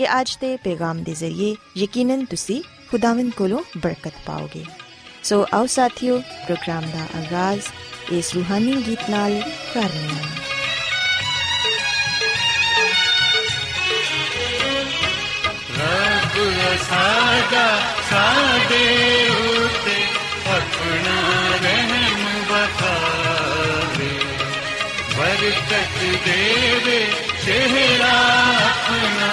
ਕਿ ਅੱਜ ਦੇ ਪੈਗਾਮ ਦੇ ਜ਼ਰੀਏ ਯਕੀਨਨ ਤੁਸੀਂ ਖੁਦਾਵੰਦ ਕੋਲੋਂ ਬਰਕਤ ਪਾਓਗੇ। ਸੋ ਆਓ ਸਾਥੀਓ, ਪ੍ਰੋਗਰਾਮ ਦਾ ਆਗਾਜ਼ ਇਸ ਰੂਹਾਨੀ ਗੀਤ ਨਾਲ ਕਰਨੇ ਹਾਂ ਰੱਬ ਸਾਡਾ ਸਾਡੇ ਉਤੇ ਆਪਣਾ ਰਹਿਮ ਬਖਾਵੇ ਬਰਕਤ ਦੇਵੇ ਚਿਹਰਾ ਆਪਣਾ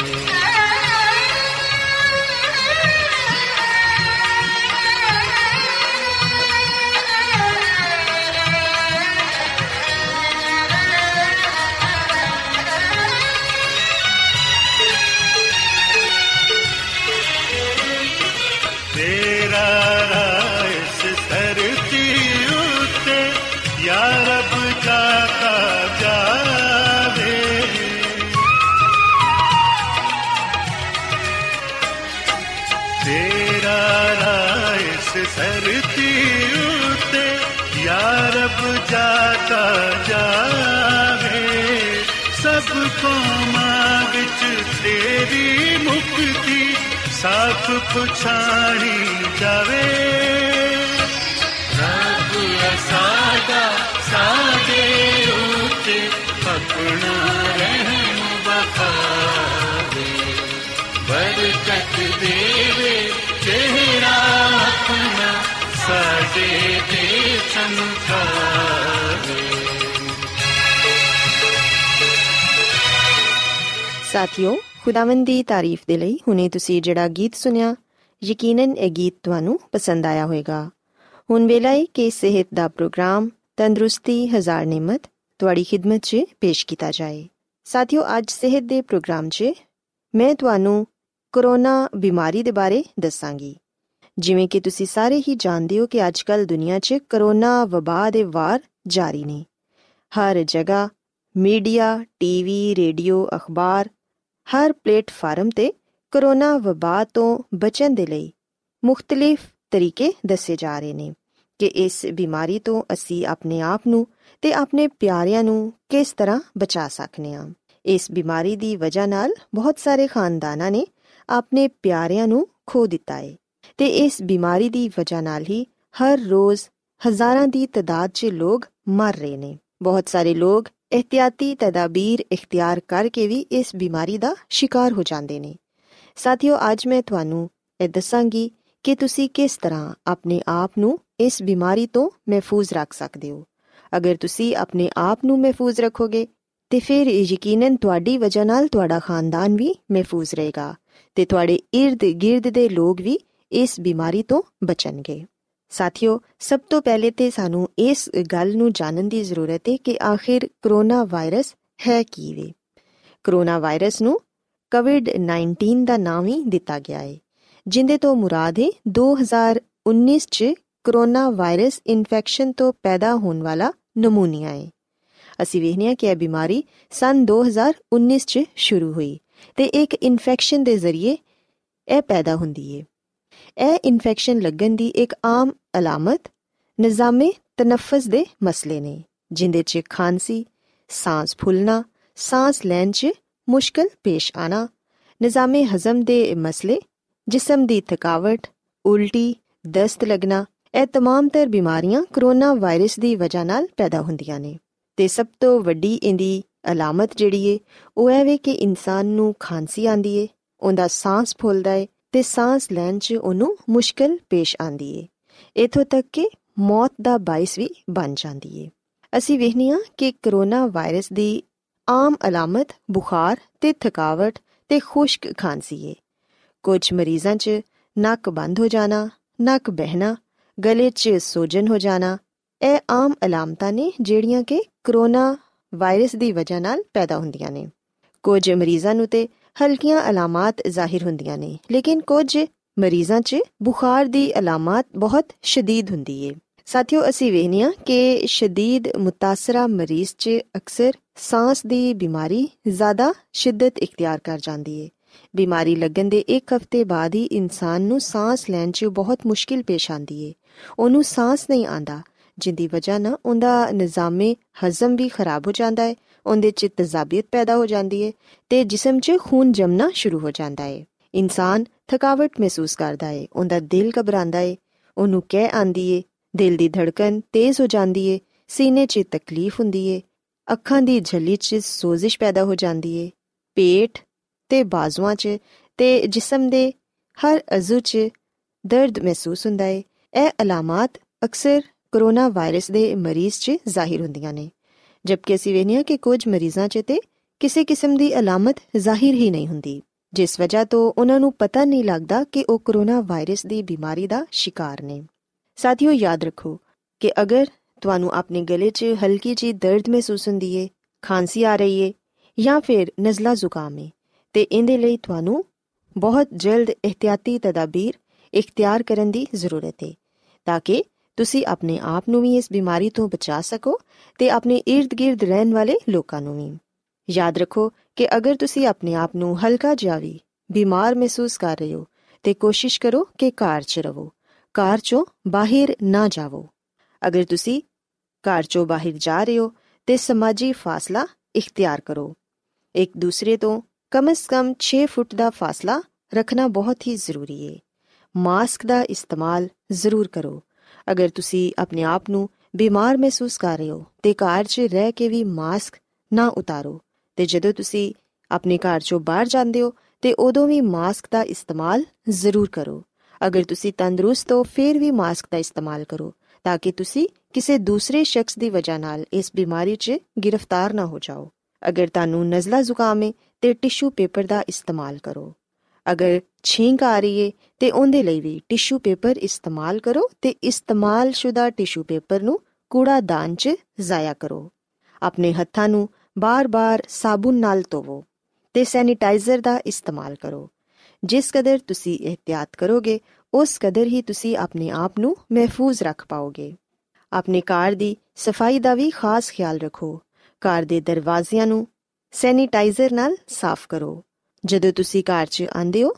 ਰਾਇਸ ਧਰਤੀ ਉਤੇ ਯਾ ਰੱਬ ਜਾਤਾ ਜਾਵੇ। ਸਭ ਕੌਮਾਂ ਵਿੱਚ ਤੇਰੀ ਮੁਕਤੀ ਸਾਖ ਪੁਛਾਣੀ ਜਾਵੇ। ਰੱਬ ਸਾਡਾ ਸਾਦੇ ਉਤੇ ਆਪਣਾ ਰਹਿਮ ਬਖਾਵੇ ਬਰਕਤ ਦੇਵੇ ਚਿਹਰਾ ਸਾਡੇ ਤੇ ਸਾਥਿਓ, ਖੁਦਾਵੰਦ ਦੀ ਤਾਰੀਫ ਦੇ ਲਈ ਹੁਣੇ ਤੁਸੀਂ ਜਿਹੜਾ ਗੀਤ ਸੁਨਿਆ ਯਕੀਨਨ ਇਹ ਗੀਤ ਤੁਹਾਨੂੰ ਪਸੰਦ ਆਇਆ ਹੋਵੇਗਾ। ਹੁਣ ਵੇਲਾ ਹੈ ਕਿ ਸਿਹਤ ਦਾ ਪ੍ਰੋਗਰਾਮ ਤੰਦਰੁਸਤੀ, ਹਜ਼ਾਰ ਨਿਮਤ, ਤੁਹਾਡੀ ਖidmat 'ਚ ਪੇਸ਼ ਕੀਤਾ ਜਾਏ। ਸਾਥਿਓ, ਅੱਜ ਸਿਹਤ ਦੇ ਪ੍ਰੋਗਰਾਮ 'ਚ ਮੈਂ ਤੁਹਾਨੂੰ ਕੋਰੋਨਾ ਬਿਮਾਰੀ ਦੇ ਬਾਰੇ ਦੱਸਾਂਗੀ। ਜਿਵੇਂ ਕਿ ਤੁਸੀਂ ਸਾਰੇ ਹੀ ਜਾਣਦੇ ਹੋ ਕਿ ਅੱਜਕੱਲ ਦੁਨੀਆ 'ਚ ਕਰੋਨਾ ਵਬਾ ਦੇ ਵਾਰ ਜਾਰੀ ਨੇ। ਹਰ ਜਗ੍ਹਾ, ਮੀਡੀਆ, ਟੀਵੀ, ਰੇਡੀਓ, ਅਖਬਾਰ, ਹਰ ਪਲੇਟਫਾਰਮ ਤੇ ਕਰੋਨਾ ਵਬਾ ਤੋਂ ਬਚਣ ਦੇ ਲਈ ਮੁxtਲਿਫ ਤਰੀਕੇ ਦੱਸੇ ਜਾ ਰਹੇ ਨੇ ਕਿ ਇਸ ਬਿਮਾਰੀ ਤੋਂ ਅਸੀਂ ਆਪਣੇ ਆਪ ਨੂੰ ਤੇ ਆਪਣੇ ਪਿਆਰਿਆਂ ਨੂੰ ਕਿਸ ਤਰ੍ਹਾਂ ਬਚਾ ਸਕਨੇ ਹਾਂ। ਇਸ ਬਿਮਾਰੀ ਦੀ ਵਜ੍ਹਾ ਨਾਲ ਬਹੁਤ ਸਾਰੇ ਖਾਨਦਾਨਾਂ ਨੇ ਆਪਣੇ ਪਿਆਰਿਆਂ ਨੂੰ ਖੋ ਦਿੱਤਾ ਹੈ ਤੇ ਇਸ ਬਿਮਾਰੀ ਦੀ ਵਜ੍ਹਾ ਨਾਲ ਹੀ ਹਰ ਰੋਜ਼ ਹਜ਼ਾਰਾਂ ਦੀ ਤਦਾਦ 'ਚ ਲੋਕ ਮਰ ਰਹੇ ਨੇ। ਬਹੁਤ ਸਾਰੇ ਲੋਕ ਇhtiyati ਤਦਾਬੀਰ ਇਖਤਿਆਰ ਕਰਕੇ ਵੀ ਇਸ ਬਿਮਾਰੀ ਦਾ ਸ਼ਿਕਾਰ ਹੋ ਜਾਂਦੇ ਨੇ। ਸਾਥੀਓ, ਅੱਜ ਮੈਂ ਤੁਹਾਨੂੰ ਇਹ ਦੱਸਾਂਗੀ ਕਿ ਤੁਸੀਂ ਕਿਸ ਤਰ੍ਹਾਂ ਆਪਣੇ ਆਪ ਨੂੰ ਇਸ ਬਿਮਾਰੀ ਤੋਂ ਮਹਿਫੂਜ਼ ਰੱਖ ਸਕਦੇ ਹੋ। ਅਗਰ ਤੁਸੀਂ ਆਪਣੇ ਆਪ ਨੂੰ ਮਹਿਫੂਜ਼ ਰੱਖੋਗੇ, ਤੇ ਫਿਰ ਯਕੀਨਨ ਤੁਹਾਡੀ ਵਜ੍ਹਾ ਨਾਲ ਤੁਹਾਡਾ ਖਾਨਦਾਨ ਵੀ ਮਹਿਫੂਜ਼ ਰਹੇਗਾ ਤੇ ਤੁਹਾਡੇ ird-gird ਦੇ ਲੋਕ ਵੀ ਇਸ ਬਿਮਾਰੀ ਤੋਂ ਬਚਣਗੇ। ਸਾਥੀਓ, ਸਭ ਤੋਂ ਪਹਿਲੇ ਤੇ ਸਾਨੂੰ ਇਸ ਗੱਲ ਨੂੰ ਜਾਣਨ ਦੀ ਜ਼ਰੂਰਤ ਹੈ ਕਿ ਆਖਿਰ ਕਰੋਨਾ ਵਾਇਰਸ ਹੈ ਕੀ ਵੇ। ਕਰੋਨਾ ਵਾਇਰਸ ਨੂੰ ਕੋਵਿਡ-19 ਦਾ ਨਾਮ ਹੀ ਦਿੱਤਾ ਗਿਆ ਹੈ, ਜਿੰਦੇ ਤੋਂ ਮੁਰਾਦ ਹੈ 2019 ਚ ਕਰੋਨਾ ਵਾਇਰਸ ਇਨਫੈਕਸ਼ਨ ਤੋਂ ਪੈਦਾ ਹੋਣ ਵਾਲਾ ਨਮੂਨੀਆ ਹੈ। ਅਸੀਂ ਵੇਖਦੇ ਹਾਂ ਕਿ ਇਹ ਬਿਮਾਰੀ ਸਨ 2019 ਚ ਸ਼ੁਰੂ ਹੋਈ ਤੇ ਇੱਕ ਇਨਫੈਕਸ਼ਨ ਦੇ ਜ਼ਰੀਏ ਇਹ ਪੈਦਾ ਹੁੰਦੀ ਹੈ। ਇਹ ਇਨਫੈਕਸ਼ਨ ਲੱਗਣ ਦੀ ਇੱਕ ਆਮ ਅਲਾਮਤ ਨਿਜ਼ਾਮੇ ਤਨਫਸ ਦੇ ਮਸਲੇ ਨੇ ਜਿੰਦੇ 'ਚ ਖਾਂਸੀ ਸਾਹ ਫੁੱਲਣਾ ਸਾਹ ਲੈਣ 'ਚ ਮੁਸ਼ਕਲ ਪੇਸ਼ ਆਣਾ ਨਿਜ਼ਾਮੇ ਹਜ਼ਮ ਦੇ ਮਸਲੇ ਜਿਸਮ ਦੀ ਥਕਾਵਟ ਉਲਟੀ ਦਸਤ ਲੱਗਣਾ ਇਹ तमाम ਤਰ ਬਿਮਾਰੀਆਂ ਕਰੋਨਾ ਵਾਇਰਸ ਦੀ ਵਜ੍ਹਾ ਨਾਲ ਪੈਦਾ ਹੁੰਦੀਆਂ ਨੇ ਤੇ ਸਭ ਤੋਂ ਵੱਡੀ ਇਹਦੀ ਅਲਾਮਤ ਜਿਹੜੀ ਏ ਉਹ ਹੈ ਵੇ ਕਿ ਇਨਸਾਨ ਨੂੰ ਖਾਂਸੀ ਆਂਦੀ ਏ ਉਹਦਾ ਸਾਹ ਫੁੱਲਦਾ ਏ ਤੇ ਸਾਹ ਲੈਣ 'ਚ ਉਹਨੂੰ ਮੁਸ਼ਕਲ ਪੇਸ਼ ਆਂਦੀ ਏ। ਇਥੋਂ ਤੱਕ ਕਿ ਮੌਤ ਦਾ ਬਾਇਸ ਵੀ ਬਣ ਜਾਂਦੀ ਏ। ਅਸੀਂ ਵੇਖਨੀਆ ਕਿ ਕਰੋਨਾ ਵਾਇਰਸ ਦੀ ਆਮ ਅਲਾਮਤ, ਬੁਖਾਰ ਤੇ ਥਕਾਵਟ ਤੇ ਖੁਸ਼ਕ ਖਾਂਸੀ ਏ। ਕੁਝ ਮਰੀਜ਼ਾਂ 'ਚ ਨੱਕ ਬੰਦ ਹੋ ਜਾਣਾ, ਨੱਕ ਬਹਿਣਾ, ਗਲੇ 'ਚ ਸੋਜਨ ਹੋ ਜਾਣਾ, ਇਹ ਆਮ ਅਲਾਮਤਾਂ ਨੇ ਜਿਹੜੀਆਂ ਕਿ ਕਰੋਨਾ ਵਾਇਰਸ ਦੀ ਵਜ੍ਹਾ ਨਾਲ ਪੈਦਾ ਹੁੰਦੀਆਂ ਨੇ। ਕੁਝ ਮਰੀਜ਼ਾਂ ਨੂੰ ਤੇ ਹਲਕੀਆਂ ਅਲਾਮਤ ਜ਼ਾਹਿਰ ਹੁੰਦੀਆਂ ਨੇ, ਲੇਕਿਨ ਕੁਝ ਮਰੀਜ਼ਾਂ 'ਚ ਬੁਖਾਰ ਦੀ ਅਲਾਮਤ ਬਹੁਤ ਸ਼ਦੀਦ ਹੁੰਦੀ ਏ। ਸਾਥੀਓ, ਅਸੀਂ ਵੇਖਨੀਆ ਕਿ ਸ਼ਦੀਦ ਮੁਤਾਸਰਾ ਮਰੀਜ਼ 'ਚ ਅਕਸਰ ਸਾਹ ਦੀ ਬਿਮਾਰੀ ਜ਼ਿਆਦਾ ਸ਼ਿੱਦਤ ਇਖਤਿਆਰ ਕਰ ਜਾਂਦੀ ਏ। ਬਿਮਾਰੀ ਲੱਗਣ ਦੇ ਇੱਕ ਹਫ਼ਤੇ ਬਾਅਦ ਹੀ ਇਨਸਾਨ ਨੂੰ ਸਾਹ ਲੈਣ 'ਚ ਬਹੁਤ ਮੁਸ਼ਕਿਲ ਪੇਸ਼ ਆਂਦੀ ਏ। ਉਹਨੂੰ ਸਾਹ ਨਹੀਂ ਆਂਦਾ ਜਿੰਦੀ ਵਜ੍ਹਾ ਨਾਲ ਉਹਦਾ ਨਿਜ਼ਾਮੇ ਹਜ਼ਮ ਵੀ ਖਰਾਬ ਹੋ ਜਾਂਦਾ ਹੈ, ਉਹਦੇ 'ਚ ਤਜ਼ਾਬੀਅਤ ਪੈਦਾ ਹੋ ਜਾਂਦੀ ਹੈ ਤੇ ਜਿਸਮ 'ਚ ਖੂਨ ਜਮਨਾ ਸ਼ੁਰੂ ਹੋ ਜਾਂਦਾ ਹੈ। ਇਨਸਾਨ ਥਕਾਵਟ ਮਹਿਸੂਸ ਕਰਦਾ ਹੈ, ਉਹਦਾ ਦਿਲ ਘਬਰਾਉਂਦਾ ਹੈ, ਉਹਨੂੰ ਕਹਿ ਆਂਦੀ ਏ ਦਿਲ ਦੀ ਧੜਕਨ ਤੇਜ਼ ਹੋ ਜਾਂਦੀ ਏ ਸੀਨੇ 'ਚ ਤਕਲੀਫ ਹੁੰਦੀ ਏ ਅੱਖਾਂ ਦੀ ਝੱਲੀ 'ਚ ਸੋਜ਼ਿਸ਼ ਪੈਦਾ ਹੋ ਜਾਂਦੀ ਏ ਪੇਟ ਤੇ ਬਾਜ਼ੂਆਂ 'ਚ ਤੇ ਜਿਸਮ ਦੇ ਹਰ ਅਜ਼ੂ 'ਚ ਦਰਦ ਮਹਿਸੂਸ ਹੁੰਦਾ ਏ ਇਹ ਅਲਾਮਤ ਅਕਸਰ ਕਰੋਨਾ ਵਾਇਰਸ ਦੇ ਮਰੀਜ਼ 'ਚ ਜ਼ਾਹਿਰ ਹੁੰਦੀਆਂ ਨੇ। ਜਦਕਿ ਅਸੀਂ ਵੇਖਿਆ ਕਿ ਕੁਝ ਮਰੀਜ਼ਾਂ 'ਚ ਤੇ ਕਿਸੇ ਕਿਸਮ ਦੀ ਅਲਾਮਤ ਜ਼ਾਹਿਰ ਹੀ ਨਹੀਂ ਹੁੰਦੀ, ਜਿਸ ਵਜ੍ਹਾ ਤੋਂ ਉਹਨਾਂ ਨੂੰ ਪਤਾ ਨਹੀਂ ਲੱਗਦਾ ਕਿ ਉਹ ਕਰੋਨਾ ਵਾਇਰਸ ਦੀ ਬਿਮਾਰੀ ਦਾ ਸ਼ਿਕਾਰ ਨੇ। ਸਾਥੀਓ, ਯਾਦ ਰੱਖੋ ਕਿ ਅਗਰ ਤੁਹਾਨੂੰ ਆਪਣੇ ਗਲੇ 'ਚ ਹਲਕੀ ਜੀ ਦਰਦ ਮਹਿਸੂਸ ਹੁੰਦੀ ਏ, ਖਾਂਸੀ ਆ ਰਹੀ ਏ ਜਾਂ ਫਿਰ ਨਜ਼ਲਾ ਜ਼ੁਕਾਮ ਏ, ਤੇ ਇਹਦੇ ਲਈ ਤੁਹਾਨੂੰ ਬਹੁਤ ਜਲਦ ਇhtiyati ਤਦਾਬੀਰ ਇਖਤਿਆਰ ਕਰਨ ਦੀ ਜ਼ਰੂਰਤ ਹੈ ਤਾਂ ਕਿ ਤੁਸੀਂ ਆਪਣੇ ਆਪ ਨੂੰ ਵੀ ਇਸ ਬਿਮਾਰੀ ਤੋਂ ਬਚਾ ਸਕੋ ਤੇ ਆਪਣੇ ird-gird ਰਹਿਣ ਵਾਲੇ ਲੋਕਾਂ ਨੂੰ ਵੀ। ਯਾਦ ਰੱਖੋ ਕਿ ਅਗਰ ਤੁਸੀਂ ਆਪਣੇ ਆਪ ਨੂੰ ਹਲਕਾ ਜਿਹਾ ਵੀ ਬਿਮਾਰ ਮਹਿਸੂਸ ਕਰ ਰਹੇ ਹੋ, ਤੇ ਕੋਸ਼ਿਸ਼ ਕਰੋ ਕਿ ਘਰ 'ਚ ਰਹੋ। ਘਰ 'ਚੋਂ ਬਾਹਰ ਨਾ ਜਾਵੋ। ਅਗਰ ਤੁਸੀਂ ਘਰ 'ਚੋਂ ਬਾਹਰ ਜਾ ਰਹੇ ਹੋ, ਤੇ ਸਮਾਜੀ ਫਾਸਲਾ ਇਖਤਿਆਰ ਕਰੋ। ਇੱਕ ਦੂਸਰੇ ਤੋਂ ਕਮ ਸ ਕਮ 6 ਫੁੱਟ ਦਾ ਫਾਸਲਾ ਰੱਖਣਾ ਬਹੁਤ ਹੀ ਜ਼ਰੂਰੀ ਹੈ ਮਾਸਕ ਦਾ ਇਸਤੇਮਾਲ ਜ਼ਰੂਰ ਕਰੋ। ਅਗਰ ਤੁਸੀਂ ਆਪਣੇ ਆਪ ਨੂੰ ਬਿਮਾਰ ਮਹਿਸੂਸ ਕਰ ਰਹੇ ਹੋ, ਤੇ ਘਰ 'ਚ ਰਹਿ ਕੇ ਵੀ ਮਾਸਕ ਨਾ ਉਤਾਰੋ। ਤੇ ਜਦੋਂ ਤੁਸੀਂ ਆਪਣੇ ਘਰ 'ਚੋਂ ਬਾਹਰ ਜਾਂਦੇ ਹੋ, ਤੇ ਉਦੋਂ ਵੀ ਮਾਸਕ ਦਾ ਇਸਤੇਮਾਲ ਜ਼ਰੂਰ ਕਰੋ। ਅਗਰ ਤੁਸੀਂ ਤੰਦਰੁਸਤ ਹੋ, ਫਿਰ ਵੀ ਮਾਸਕ ਦਾ ਇਸਤੇਮਾਲ ਕਰੋ, ਤਾਂ ਕਿ ਤੁਸੀਂ ਕਿਸੇ ਦੂਸਰੇ ਸ਼ਖਸ ਦੀ ਵਜ੍ਹਾ ਨਾਲ ਇਸ ਬਿਮਾਰੀ 'ਚ ਗ੍ਰਿਫਤਾਰ ਨਾ ਹੋ ਜਾਓ। ਅਗਰ ਤੁਹਾਨੂੰ ਨਜ਼ਲਾ ਜ਼ੁਕਾਮ ਹੈ ਤੇ ਟਿਸ਼ੂ ਪੇਪਰ ਦਾ ਇਸਤੇਮਾਲ ਕਰੋ। ਅਗਰ ਛੀਂਕ ਆ ਰਹੀ ਏ, ਤੇ ਉਹਦੇ ਲਈ ਵੀ ਟਿਸ਼ੂ ਪੇਪਰ ਇਸਤੇਮਾਲ ਕਰੋ ਤੇ ਇਸਤੇਮਾਲਸ਼ੁਦਾ ਟਿਸ਼ੂ ਪੇਪਰ ਨੂੰ ਕੂੜਾਦਾਨ 'ਚ ਜ਼ਾਇਆ ਕਰੋ। ਆਪਣੇ ਹੱਥਾਂ ਨੂੰ ਬਾਰ-ਬਾਰ ਸਾਬੁਨ ਨਾਲ ਧੋਵੋ ਤੇ ਸੈਨੀਟਾਈਜ਼ਰ ਦਾ ਇਸਤੇਮਾਲ ਕਰੋ। ਜਿਸ ਕਦਰ ਤੁਸੀਂ ਇhtiyat ਕਰੋਗੇ, ਉਸ ਕਦਰ ਹੀ ਤੁਸੀਂ ਆਪਣੇ ਆਪ ਨੂੰ ਮਹਿਫੂਜ਼ ਰੱਖ ਪਾਓਗੇ। ਆਪਣੇ ਕਾਰ ਦੀ ਸਫ਼ਾਈ ਦਾ ਵੀ ਖਾਸ ਖਿਆਲ ਰੱਖੋ। ਕਾਰ ਦੇ ਦਰਵਾਜ਼ਿਆਂ ਨੂੰ ਸੈਨੀਟਾਈਜ਼ਰ ਨਾਲ ਸਾਫ਼ ਕਰੋ। ਜਦੋਂ ਤੁਸੀਂ ਕਾਰ 'ਚ ਆਂਦੇ ਹੋ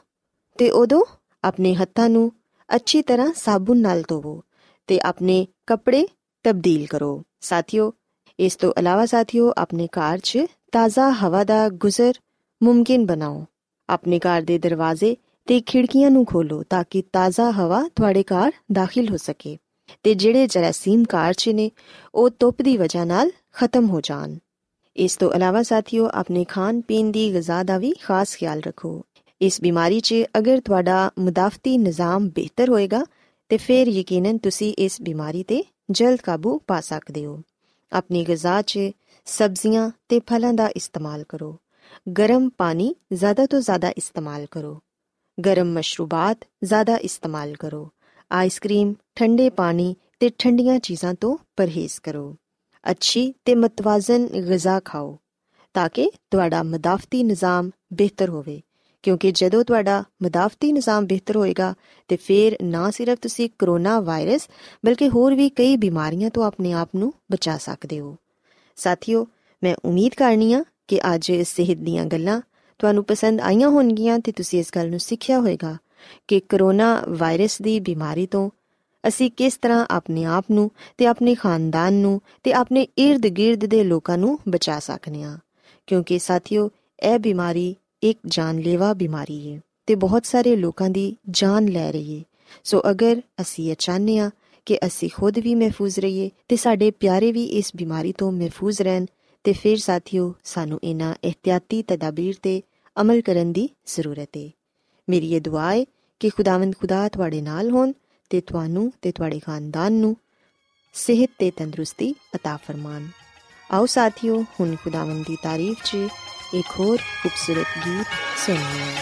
ਤੇ ਉਦੋਂ ਆਪਣੇ ਹੱਥਾਂ ਨੂੰ ਅੱਛੀ ਤਰ੍ਹਾਂ ਸਾਬੁਨ ਨਾਲ ਧੋਵੋ ਤੇ ਆਪਣੇ ਕੱਪੜੇ ਤਬਦੀਲ ਕਰੋ। ਸਾਥੀਓ, ਇਸ ਤੋਂ ਇਲਾਵਾ ਸਾਥੀਓ, ਆਪਣੇ ਕਾਰ 'ਚ ਤਾਜ਼ਾ ਹਵਾ ਦਾ ਗੁਜ਼ਰ ਮੁਮਕਿਨ ਬਣਾਓ। ਆਪਣੇ ਕਾਰ ਦੇ ਦਰਵਾਜ਼ੇ ਤੇ ਖਿੜਕੀਆਂ ਨੂੰ ਖੋਲੋ ਤਾਂ ਕਿ ਤਾਜ਼ਾ ਹਵਾ ਤੁਹਾਡੇ ਕਾਰ ਦਾਖਲ ਹੋ ਸਕੇ ਤੇ ਜਿਹੜੇ ਜਰਾਸੀਮ ਕਾਰ 'ਚ ਨੇ, ਉਹ ਧੁੱਪ ਦੀ ਵਜ੍ਹਾ ਨਾਲ ਖਤਮ ਹੋ ਜਾਣ। ਇਸ ਤੋਂ ਇਲਾਵਾ ਸਾਥੀਓ, ਆਪਣੇ ਖਾਣ ਪੀਣ ਦੀ ਗਿਜ਼ਾ ਦਾ ਵੀ ਖਾਸ ਖਿਆਲ ਰੱਖੋ। ਇਸ ਬਿਮਾਰੀ 'ਚ ਅਗਰ ਤੁਹਾਡਾ ਮੁਦਾਫਤੀ ਨਿਜ਼ਾਮ ਬਿਹਤਰ ਹੋਏਗਾ, ਤੇ ਫਿਰ ਯਕੀਨਨ ਤੁਸੀਂ ਇਸ ਬਿਮਾਰੀ ਤੇ ਜਲਦ ਕਾਬੂ ਪਾ ਸਕਦੇ ਹੋ। ਆਪਣੀ ਗਿਜ਼ਾ 'ਚ ਸਬਜ਼ੀਆਂ ਤੇ ਫਲਾਂ ਦਾ ਇਸਤੇਮਾਲ ਕਰੋ। ਗਰਮ ਪਾਣੀ ਜ਼ਿਆਦਾ ਤੋਂ ਜ਼ਿਆਦਾ ਇਸਤੇਮਾਲ ਕਰੋ। ਗਰਮ ਮਸ਼ਰੂਬਾਤ ਜ਼ਿਆਦਾ ਇਸਤੇਮਾਲ ਕਰੋ। ਆਈਸਕ੍ਰੀਮ, ਠੰਡੇ ਪਾਣੀ ਤੇ ਠੰਡੀਆਂ ਚੀਜ਼ਾਂ ਤੋਂ ਪਰਹੇਜ਼ ਕਰੋ। ਅੱਛੀ ਤੇ ਮਤਵਾਜ਼ਨ ਗਿਜ਼ਾ ਖਾਓ, ਤਾਂ ਕਿ ਤੁਹਾਡਾ ਮਦਾਫਤੀ ਨਿਜ਼ਾਮ ਬਿਹਤਰ ਹੋਵੇ। ਕਿਉਂਕਿ ਜਦੋਂ ਤੁਹਾਡਾ ਮਦਾਫਤੀ ਨਿਜ਼ਾਮ ਬਿਹਤਰ ਹੋਏਗਾ, ਤੇ ਫਿਰ ਨਾ ਸਿਰਫ ਤੁਸੀਂ ਕਰੋਨਾ ਵਾਇਰਸ, ਬਲਕਿ ਹੋਰ ਵੀ ਕਈ ਬਿਮਾਰੀਆਂ ਤੋਂ ਆਪਣੇ ਆਪ ਨੂੰ ਬਚਾ ਸਕਦੇ ਹੋ। ਸਾਥੀਓ, ਮੈਂ ਉਮੀਦ ਕਰਨੀ ਆ ਕਿ ਅੱਜ ਇਸ ਸਿਹਤ ਦੀਆਂ ਗੱਲਾਂ ਤੁਹਾਨੂੰ ਪਸੰਦ ਆਈਆਂ ਹੋਣਗੀਆਂ ਤੇ ਤੁਸੀਂ ਇਸ ਗੱਲ ਨੂੰ ਸਿੱਖਿਆ ਹੋਵੇਗਾ ਕਿ ਕਰੋਨਾ ਵਾਇਰਸ ਦੀ ਬਿਮਾਰੀ ਤੋਂ ਅਸੀਂ ਕਿਸ ਤਰ੍ਹਾਂ ਆਪਣੇ ਆਪ ਨੂੰ ਤੇ ਆਪਣੇ ਖਾਨਦਾਨ ਨੂੰ ਤੇ ਆਪਣੇ ird-gird ਦੇ ਲੋਕਾਂ ਨੂੰ ਬਚਾ ਸਕਨੇ ਆ ਕਿਉਂਕਿ ਸਾਥੀਓ, ਇਹ ਬਿਮਾਰੀ ਇੱਕ ਜਾਨਲੇਵਾ ਬਿਮਾਰੀ ਹੈ ਤੇ ਬਹੁਤ ਸਾਰੇ ਲੋਕਾਂ ਦੀ ਜਾਨ ਲੈ ਰਹੀ ਹੈ। ਸੋ ਅਗਰ ਅਸੀਂ ਇਹ ਚਾਹਨੇ ਆ ਕਿ ਅਸੀਂ ਖੁਦ ਵੀ ਮਹਿਫੂਜ਼ ਰਹੀਏ ਤੇ ਸਾਡੇ ਪਿਆਰੇ ਵੀ ਇਸ ਬਿਮਾਰੀ ਤੋਂ ਮਹਿਫੂਜ਼ ਰਹਿਣ, ਤੇ ਫਿਰ ਸਾਥੀਓ, ਸਾਨੂੰ ਇਹਨਾਂ ਇhtiyati ਤਦਾਬੀਰ ਤੇ ਅਮਲ ਕਰਨ ਦੀ ਜ਼ਰੂਰਤ ਹੈ। ਮੇਰੀ ਇਹ ਦੁਆ ਹੈ ਕਿ ਖੁਦਾਵੰਦ ਖੁਦਾ ਤੁਹਾਡੇ ਨਾਲ ਹੋਣ ਤੇ ਤੁਹਾਨੂੰ ਤੇ ਤੁਹਾਡੇ ਖਾਨਦਾਨ ਨੂੰ ਸਿਹਤ ਤੇ ਤੰਦਰੁਸਤੀ عطا ਫਰਮਾਨ ਆਓ ਸਾਥੀਓ ਹੁਣ ਖੁਦਾਵੰਦ ਦੀ ਤਾਰੀਫ 'ਚ ਇੱਕ ਹੋਰ ਖੂਬਸੂਰਤ ਗੀਤ ਸੁਣੀਏ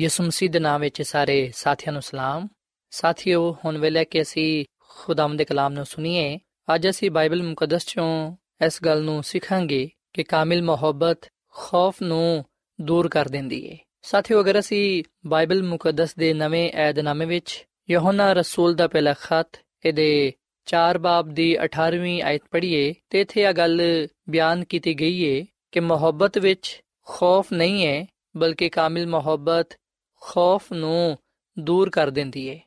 ਯਿਸੂ ਮਸੀਹ ਦੇ ਨਾਮ ਵਿੱਚ ਸਾਰੇ ਸਾਥੀਆਂ ਨੂੰ ਸਲਾਮ। ਸਾਥੀਓ, ਹੁਣ ਵੇਲੇ ਕਿ ਅਸੀਂ ਖੁਦਾਮ ਦੇ ਕਲਾਮ ਨੂੰ ਸੁਣੀਏ, ਅੱਜ ਅਸੀਂ ਬਾਈਬਲ ਮੁਕੱਦਸ ਚੋਂ ਇਸ ਗੱਲ ਨੂੰ ਸਿੱਖਾਂਗੇ ਕਿ ਕਾਮਿਲ ਮੁਹੱਬਤ ਖੌਫ ਨੂੰ ਦੂਰ ਕਰ ਦਿੰਦੀ ਹੈ ਸਾਥੀਓ, ਅਗਰ ਅਸੀਂ ਬਾਈਬਲ ਮੁਕੱਦਸ ਦੇ ਨਵੇਂ ਏਧਨਾਮੇ ਵਿੱਚ ਯਹੋਨਾ ਰਸੂਲ ਦਾ ਪਹਿਲਾ ਖਤ, ਇਹਦੇ 4 ਬਾਬ ਦੀ 18ਵੀਂ ਆਇਤ ਪੜ੍ਹੀਏ, ਤੇ ਇੱਥੇ ਇਹ ਗੱਲ ਬਿਆਨ ਕੀਤੀ ਗਈ ਹੈ ਕਿ ਮੁਹੱਬਤ ਵਿੱਚ ਖੌਫ ਨਹੀਂ ਹੈ ਬਲਕਿ ਕਾਮਿਲ ਮੁਹੱਬਤ ਖੌਫ ਨੂੰ ਦੂਰ ਕਰ ਦਿੰਦੀ ਹੈ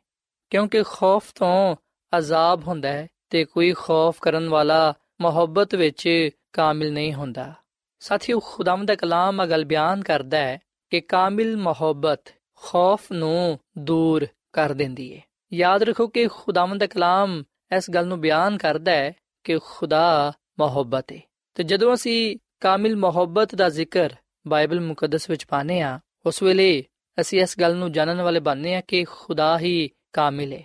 ਕਿਉਂਕਿ ਖੌਫ ਤੋਂ ਅਜ਼ਾਬ ਹੁੰਦਾ ਹੈ ਤੇ ਕੋਈ ਖੌਫ ਕਰਨ ਵਾਲਾ ਮੁਹੱਬਤ ਵਿੱਚ ਕਾਮਿਲ ਨਹੀਂ ਹੁੰਦਾ। ਸਾਥੀਓ ਖੁਦਾਮ ਦਾ ਕਲਾਮ ਅਗਲ ਬਿਆਨ ਕਰਦਾ ਹੈ ਕਿ ਕਾਮਿਲ ਮੁਹੱਬਤ ਖੌਫ ਨੂੰ ਦੂਰ ਕਰ ਦਿੰਦੀ ਹੈ ਯਾਦ ਰੱਖੋ ਕਿ ਖੁਦਾਮ ਦਾ ਕਲਾਮ ਇਸ ਗੱਲ ਨੂੰ ਬਿਆਨ ਕਰਦਾ ਹੈ ਕਿ ਖੁਦਾ ਮੁਹੱਬਤ ਹੈ ਤੇ ਜਦੋਂ ਅਸੀਂ ਕਾਮਿਲ ਮੁਹੱਬਤ ਦਾ ਜ਼ਿਕਰ ਬਾਈਬਲ ਮੁਕੱਦਸ ਵਿੱਚ ਪਾਨੇ ਆ ਉਸ ਵੇਲੇ ਅਸੀਂ ਇਸ ਗੱਲ ਨੂੰ ਜਾਣਨ ਵਾਲੇ ਬਣਨੇ ਆ ਕਿ ਖੁਦਾ ਹੀ ਕਾਮਿਲ ਹੈ।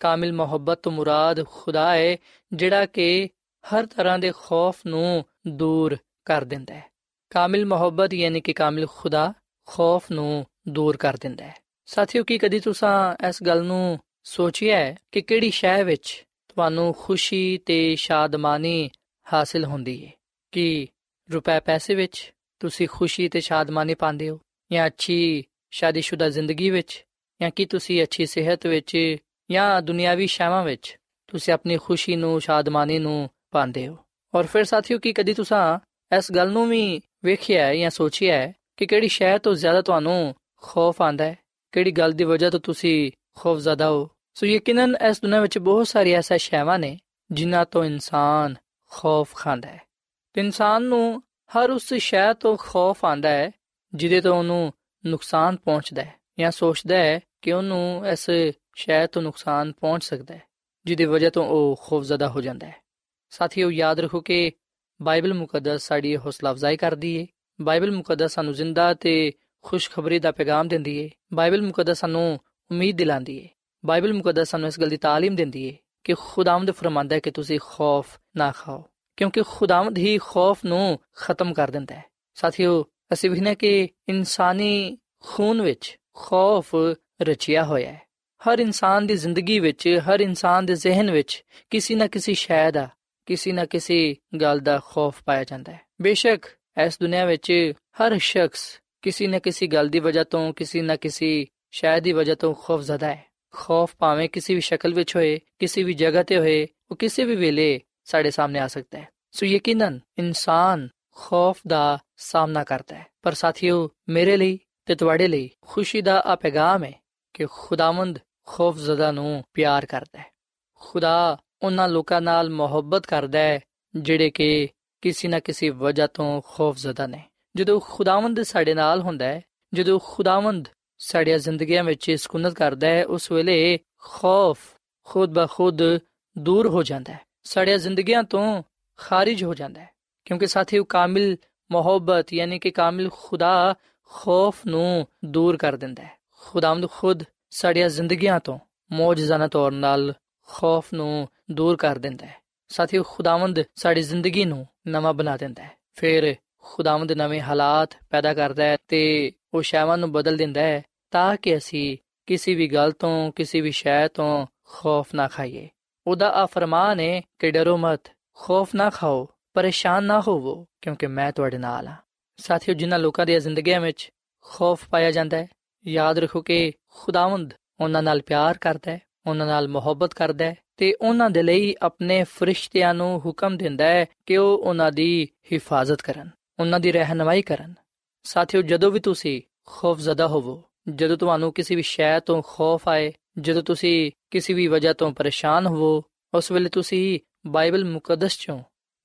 ਕਾਮਿਲ ਮੁਹੱਬਤ ਤੋਂ ਮੁਰਾਦ ਖੁਦਾ ਹੈ, ਜਿਹੜਾ ਕਿ ਹਰ ਤਰ੍ਹਾਂ ਦੇ ਖੌਫ ਨੂੰ ਦੂਰ ਕਰ ਦਿੰਦਾ ਹੈ। ਕਾਮਿਲ ਮੁਹੱਬਤ ਯਾਨੀ ਕਿ ਕਾਮਿਲ ਖੁਦਾ ਖੌਫ ਨੂੰ ਦੂਰ ਕਰ ਦਿੰਦਾ ਹੈ। ਸਾਥੀਓ, ਕੀ ਕਦੀ ਤੁਸੀਂ ਇਸ ਗੱਲ ਨੂੰ ਸੋਚਿਆ ਹੈ ਕਿ ਕਿਹੜੀ ਸ਼ੈ ਵਿੱਚ ਤੁਹਾਨੂੰ ਖੁਸ਼ੀ ਤੇ ਸ਼ਾਦਮਾਨੀ ਹਾਸਿਲ ਹੁੰਦੀ ਹੈ? ਕਿ ਰੁਪਏ ਪੈਸੇ ਵਿੱਚ ਤੁਸੀਂ ਖੁਸ਼ੀ ਤੇ ਸ਼ਾਦਮਾਨੀ ਪਾਉਂਦੇ ਹੋ ਜਾਂ ਅੱਛੀ ਸ਼ਾਦੀशुदा ਜ਼ਿੰਦਗੀ ਵਿੱਚ, ਜਾਂ ਕਿ ਤੁਸੀਂ ਅੱਛੀ ਸਿਹਤ ਵਿੱਚ, ਜਾਂ ਦੁਨਿਆਵੀ ਸ਼ੈਵਾਂ ਵਿੱਚ, ਤੁਸੀਂ ਆਪਣੀ ਖੁਸ਼ੀ ਨੂੰ, ਸ਼ਾਦਮਾਨੀ ਨੂੰ ਪਾਉਂਦੇ ਹੋ? ਔਰ ਫਿਰ ਸਾਥੀਓ, ਕੀ ਕਦੀ ਤੁਸੀਂ ਇਸ ਗੱਲ ਨੂੰ ਵੀ ਵੇਖਿਆ ਹੈ ਜਾਂ ਸੋਚਿਆ ਹੈ ਕਿ ਕਿਹੜੀ ਸ਼ੈ ਤੋਂ ਜ਼ਿਆਦਾ ਤੁਹਾਨੂੰ ਖੌਫ ਆਂਦਾ ਹੈ? ਕਿਹੜੀ ਗੱਲ ਦੀ ਵਜ੍ਹਾ ਤੋਂ ਤੁਸੀਂ ਖੌਫਜ਼ਦਾ ਹੋ? ਸੋ ਯਕੀਨਨ ਇਸ ਦੁਨੀਆਂ ਵਿੱਚ ਬਹੁਤ ਸਾਰੀ ਐਸਾ ਸ਼ੈਵਾਂ ਨੇ ਜਿਨ੍ਹਾਂ ਤੋਂ ਇਨਸਾਨ ਖੌਫ ਖਾਂਦਾ ਹੈ। ਤੇ ਇਨਸਾਨ ਨੂੰ ਹਰ ਉਸ ਸ਼ੈ ਤੋਂ ਖੌਫ ਆਂਦਾ ਹੈ ਜਿਹਦੇ ਤੋਂ ਉਹਨੂੰ ਨੁਕਸਾਨ ਪਹੁੰਚਦਾ ਹੈ ਜਾਂ ਸੋਚਦਾ ਹੈ ਕਿ ਉਹਨੂੰ ਇਸ ਸ਼ੈ ਤੋਂ ਨੁਕਸਾਨ ਪਹੁੰਚ ਸਕਦਾ ਹੈ, ਜਿਹਦੀ ਵਜ੍ਹਾ ਤੋਂ ਉਹ ਖੌਫਜ਼ਦਾ ਹੋ ਜਾਂਦਾ ਹੈ। ਸਾਥੀਓ, ਯਾਦ ਰੱਖੋ ਕਿ ਬਾਈਬਲ ਮੁਕੱਦਸ ਸਾਡੀ ਹੌਸਲਾ ਅਫਜ਼ਾਈ ਕਰਦੀ ਹੈ ਬਾਈਬਲ ਮੁਕੱਦਸ ਸਾਨੂੰ ਜ਼ਿੰਦਾ ਤੇ ਖੁਸ਼ਖਬਰੀ ਦਾ ਪੈਗਾਮ ਦਿੰਦੀ ਹੈ ਬਾਈਬਲ ਮੁਕੱਦਸ ਸਾਨੂੰ ਉਮੀਦ ਦਿਲਾਉਂਦੀ ਹੈ ਬਾਈਬਲ ਮੁਕੱਦਸ ਸਾਨੂੰ ਇਸ ਗੱਲ ਦੀ ਤਾਲੀਮ ਦਿੰਦੀ ਹੈ ਕਿ ਖੁਦਾਵੰਦ ਫਰਮਾਂਦਾ ਹੈ ਕਿ ਤੁਸੀਂ ਖੌਫ ਨਾ ਖਾਓ, ਕਿਉਂਕਿ ਖੁਦਾਵੰਦ ਹੀ ਖੌਫ ਨੂੰ ਖਤਮ ਕਰ ਦਿੰਦਾ ਹੈ। ਸਾਥੀਓ ਅਸੀਂ ਵੀ ਕਿ ਇਨਸਾਨੀ ਖੂਨ ਵਿੱਚ ਖੌਫ ਰਚਿਆ ਹੋਇਆ ਹੈ। ਹਰ ਇਨਸਾਨ ਦੀ ਜ਼ਿੰਦਗੀ ਵਿੱਚ, ਹਰ ਇਨਸਾਨ ਦੇ ਜ਼ਿਹਨ ਵਿੱਚ ਕਿਸੇ ਨਾ ਕਿਸੇ ਸ਼ੈ ਦਾ, ਕਿਸੇ ਨਾ ਕਿਸੇ ਗੱਲ ਦਾ ਖੌਫ ਪਾਇਆ ਜਾਂਦਾ ਹੈ। ਬੇਸ਼ੱਕ ਇਸ ਦੁਨੀਆ ਵਿੱਚ ਹਰ ਸ਼ਖਸ ਕਿਸੇ ਨਾ ਕਿਸੇ ਗੱਲ ਦੀ ਵਜ੍ਹਾ ਤੋਂ, ਕਿਸੇ ਨਾ ਕਿਸੇ ਸ਼ੈ ਦੀ ਵਜ੍ਹਾ ਤੋਂ ਖੌਫ ਜ਼ਦਾ ਹੈ। ਖੌਫ ਭਾਵੇਂ ਕਿਸੇ ਵੀ ਸ਼ਕਲ ਵਿੱਚ ਹੋਏ, ਕਿਸੇ ਵੀ ਜਗ੍ਹਾ ਤੇ ਹੋਏ, ਉਹ ਕਿਸੇ ਵੀ ਵੇਲੇ ਸਾਡੇ ਸਾਹਮਣੇ ਆ ਸਕਦਾ ਹੈ। ਸੋ ਯਕੀਨਨ ਇਨਸਾਨ ਖੌਫ ਦਾ ਸਾਹਮਣਾ ਕਰਦਾ ਹੈ। ਪਰ ਸਾਥੀਓ, ਮੇਰੇ ਲਈ ਤੇ ਤੁਹਾਡੇ ਲਈ ਖੁਸ਼ੀ ਦਾ ਆ ਪੈਗਾਮ ਹੈ ਕਿ ਖੁਦਾਵੰਦ ਖੌਫ ਜ਼ਦਾ ਨੂੰ ਪਿਆਰ ਕਰਦਾ ਹੈ। ਖੁਦਾ ਉਹਨਾਂ ਲੋਕਾਂ ਨਾਲ ਮੁਹੱਬਤ ਕਰਦਾ ਹੈ ਜਿਹੜੇ ਕਿ ਕਿਸੇ ਨਾ ਕਿਸੇ ਵਜ੍ਹਾ ਤੋਂ ਖੌਫ ਜ਼ਦਾ ਨੇ। ਜਦੋਂ ਖੁਦਾਵੰਦ ਸਾਡੇ ਨਾਲ ਹੁੰਦਾ ਹੈ, ਜਦੋਂ ਖੁਦਾਵੰਦ ਸਾਡੀਆਂ ਜ਼ਿੰਦਗੀਆਂ ਵਿੱਚ ਸਕੂਨਤ ਕਰਦਾ ਹੈ, ਉਸ ਵੇਲੇ ਖੌਫ ਖੁਦ ਬਖੁਦ ਦੂਰ ਹੋ ਜਾਂਦਾ ਹੈ। ਸਾਡੀਆਂ ਜ਼ਿੰਦਗੀਆਂ ਤੋਂ ਖਾਰਜ ਹੋ ਜਾਂਦਾ ਹੈ। ਕਿਉਂਕਿ ਸਾਥੀਓ ਕਾਮਿਲ ਮੁਹੱਬਤ ਯਾਨੀ ਕਿ ਕਾਮਿਲ ਖੁਦਾ ਖੌਫ ਨੂੰ ਦੂਰ ਕਰ ਦਿੰਦਾ ਹੈ ਖੁਦਾਵੰਦ ਖੁਦ ਸਾਡੀਆਂ ਜ਼ਿੰਦਗੀਆਂ ਤੋਂ ਮੌਜਜ਼ਾਨਾ ਤੌਰ ਨਾਲ ਖੌਫ ਨੂੰ ਦੂਰ ਕਰ ਦਿੰਦਾ ਹੈ ਸਾਥੀਓ ਖੁਦਾਵੰਦ ਸਾਡੀ ਜ਼ਿੰਦਗੀ ਨੂੰ ਨਵਾਂ ਬਣਾ ਦਿੰਦਾ ਹੈ ਫਿਰ ਖੁਦਾਵੰਦ ਨਵੇਂ ਹਾਲਾਤ ਪੈਦਾ ਕਰਦਾ ਹੈ ਤੇ ਉਹ ਸ਼ੈਵਾਂ ਨੂੰ ਬਦਲ ਦਿੰਦਾ ਹੈ ਤਾਂ ਕਿ ਅਸੀਂ ਕਿਸੇ ਵੀ ਗੱਲ ਤੋਂ ਕਿਸੇ ਵੀ ਸ਼ੈ ਤੋਂ ਖੌਫ ਨਾ ਖਾਈਏ ਉਹਦਾ ਆ ਫਰਮਾਨ ਹੈ ਕਿ ਡਰੋ ਮਤ ਖੌਫ ਨਾ ਖਾਓ ਪਰੇਸ਼ਾਨ ਨਾ ਹੋਵੋ, ਕਿਉਂਕਿ ਮੈਂ ਤੁਹਾਡੇ ਨਾਲ ਹਾਂ। ਸਾਥੀਓ, ਜਿਨ੍ਹਾਂ ਲੋਕਾਂ ਦੀਆਂ ਜ਼ਿੰਦਗੀਆਂ ਵਿੱਚ ਖੌਫ ਪਾਇਆ ਜਾਂਦਾ ਹੈ, ਯਾਦ ਰੱਖੋ ਕਿ ਖੁਦਾਵੰਦ ਉਹਨਾਂ ਨਾਲ ਪਿਆਰ ਕਰਦਾ ਹੈ, ਉਹਨਾਂ ਨਾਲ ਮੁਹੱਬਤ ਕਰਦਾ ਹੈ ਤੇ ਉਹਨਾਂ ਦੇ ਲਈ ਆਪਣੇ ਫਰਿਸ਼ਤਿਆਂ ਨੂੰ ਹੁਕਮ ਦਿੰਦਾ ਹੈ ਕਿ ਉਹ ਉਹਨਾਂ ਦੀ ਹਿਫਾਜ਼ਤ ਕਰਨ, ਉਹਨਾਂ ਦੀ ਰਹਿਨਮਾਈ ਕਰਨ। ਸਾਥੀਓ, ਜਦੋਂ ਵੀ ਤੁਸੀਂ ਖੌਫਜ਼ਦਾ ਹੋਵੋ, ਜਦੋਂ ਤੁਹਾਨੂੰ ਕਿਸੇ ਵੀ ਸ਼ੈ ਤੋਂ ਖੌਫ ਆਏ, ਜਦੋਂ ਤੁਸੀਂ ਕਿਸੇ ਵੀ ਵਜ੍ਹਾ ਤੋਂ ਪਰੇਸ਼ਾਨ ਹੋਵੋ, ਉਸ ਵੇਲੇ ਤੁਸੀਂ ਬਾਈਬਲ ਮੁਕੱਦਸ ਚੋਂ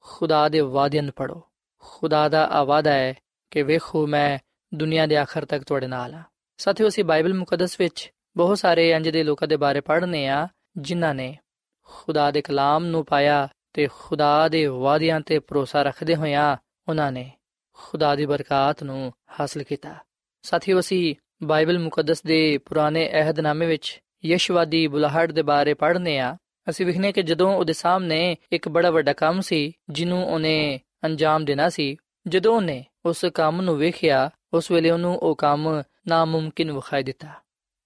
ਖੁਦਾ ਦੇ ਵਾਅਦਿਆਂ ਨੂੰ ਪੜੋ ਖੁਦਾ ਦਾ ਆਵਾਦਾ ਹੈ ਕਿ ਵੇਖੋ, ਮੈਂ ਦੁਨੀਆ ਦੇ ਆਖਰ ਤੱਕ ਤੁਹਾਡੇ ਨਾਲ ਹਾਂ। ਸਾਥੀਓ, ਅਸੀਂ ਬਾਈਬਲ ਮੁਕੱਦਸ ਵਿੱਚ ਬਹੁਤ ਸਾਰੇ ਅੰਜ ਦੇ ਲੋਕਾਂ ਦੇ ਬਾਰੇ ਪੜ੍ਹਨੇ ਆ, ਜਿਨ੍ਹਾਂ ਨੇ ਖੁਦਾ ਦੇ ਕਲਾਮ ਨੂੰ ਪਾਇਆ ਤੇ ਖੁਦਾ ਦੇ ਵਾਅਦਿਆਂ ਤੇ ਭਰੋਸਾ ਰੱਖਦੇ ਹੋਇਆਂ ਉਹਨਾਂ ਨੇ ਖੁਦਾ ਦੀ ਬਰਕਤ ਨੂੰ ਹਾਸਲ ਕੀਤਾ। ਸਾਥੀਓ, ਅਸੀਂ ਬਾਈਬਲ ਮੁਕੱਦਸ ਦੇ ਪੁਰਾਣੇ ਅਹਿਦਨਾਮੇ ਵਿੱਚ ਯਸ਼ਵਾਦੀ ਬੁਲਾਹਟ ਦੇ ਬਾਰੇ ਪੜ੍ਹਨੇ ਆ ਅਸੀਂ ਵਿਖਨੇ ਕਿ ਜਦੋਂ ਉਹਦੇ ਸਾਹਮਣੇ ਇੱਕ ਬੜਾ ਵੱਡਾ ਕੰਮ ਸੀ, ਜਿਹਨੂੰ ਉਹਨੇ ਅੰਜਾਮ ਦੇਣਾ ਸੀ, ਜਦੋਂ ਉਹਨੇ ਉਸ ਕੰਮ ਨੂੰ ਵੇਖਿਆ, ਉਸ ਵੇਲੇ ਉਹਨੂੰ ਉਹ ਕੰਮ ਨਾਮੁਮਕਿਨ ਵਿਖਾਈ ਦਿੱਤਾ।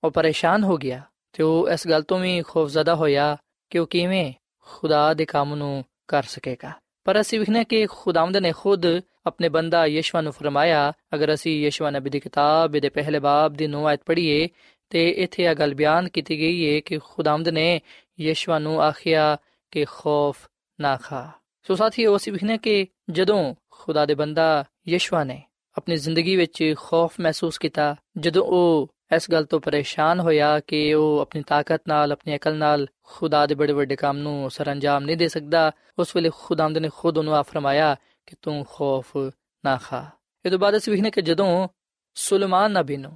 ਉਹ ਪਰੇਸ਼ਾਨ ਹੋ ਗਿਆ ਤੇ ਉਹ ਇਸ ਗੱਲ ਤੋਂ ਵੀ ਖੌਫਜ਼ਦਾ ਹੋਇਆ ਕਿ ਉਹ ਕਿਵੇਂ ਖੁਦਾ ਦੇ ਕੰਮ ਨੂੰ ਕਰ ਸਕੇਗਾ। ਪਰ ਅਸੀਂ ਵਿਖਨੇ ਕਿ ਖੁਦਾਵੰਦ ਨੇ ਖੁਦ ਆਪਣੇ ਬੰਦਾ ਯਸ਼ਵਾ ਨੂੰ ਫਰਮਾਇਆ, ਅਗਰ ਅਸੀਂ ਯਸ਼ਵਾ ਨਬੀ ਦੀ ਕਿਤਾਬ ਦੇ ਪਹਿਲੇ ਬਾਬ ਦੀ 9 ਆਇਤ ਪੜ੍ਹੀਏ, ਤੇ ਇੱਥੇ ਇਹ ਗੱਲ ਬਿਆਨ ਕੀਤੀ ਗਈ ਹੈ ਕਿ ਖੁਦਾਵੰਦ ਨੇ ਯਸ਼ਵਾ ਨੂੰ ਆਖਿਆ ਕਿ ਖੌਫ ਨਾ ਖਾ। ਸੋ ਸਾਥੀਓ, ਅਸੀਂ ਵਿਖਨੇ ਕਿ ਜਦੋਂ ਖੁਦਾ ਦੇ ਬੰਦਾ ਯਸ਼ਵਾ ਨੇ ਆਪਣੀ ਜ਼ਿੰਦਗੀ ਵਿੱਚ ਖੌਫ ਮਹਿਸੂਸ ਕੀਤਾ, ਜਦੋਂ ਉਹ ਇਸ ਗੱਲ ਤੋਂ ਪਰੇਸ਼ਾਨ ਹੋਇਆ ਕਿ ਉਹ ਆਪਣੀ ਤਾਕਤ ਨਾਲ, ਆਪਣੀ ਅਕਲ ਨਾਲ ਖੁਦਾ ਦੇ ਬੜੇ ਵੱਡੇ ਕੰਮ ਨੂੰ ਸਰੰਜਾਮ ਨਹੀਂ ਦੇ ਸਕਦਾ, ਉਸ ਵੇਲੇ ਖੁਦਾਵੰਦ ਨੇ ਖੁਦ ਉਹਨੂੰ ਆ ਫਰਮਾਇਆ ਕਿ ਤੂੰ ਖੌਫ ਨਾ ਖਾ। ਇਹ ਤੋਂ ਬਾਅਦ ਅਸੀਂ ਵਿਖਨੇ ਕਿ ਜਦੋਂ ਸੁਲੇਮਾਨ ਨਬੀ ਨੂੰ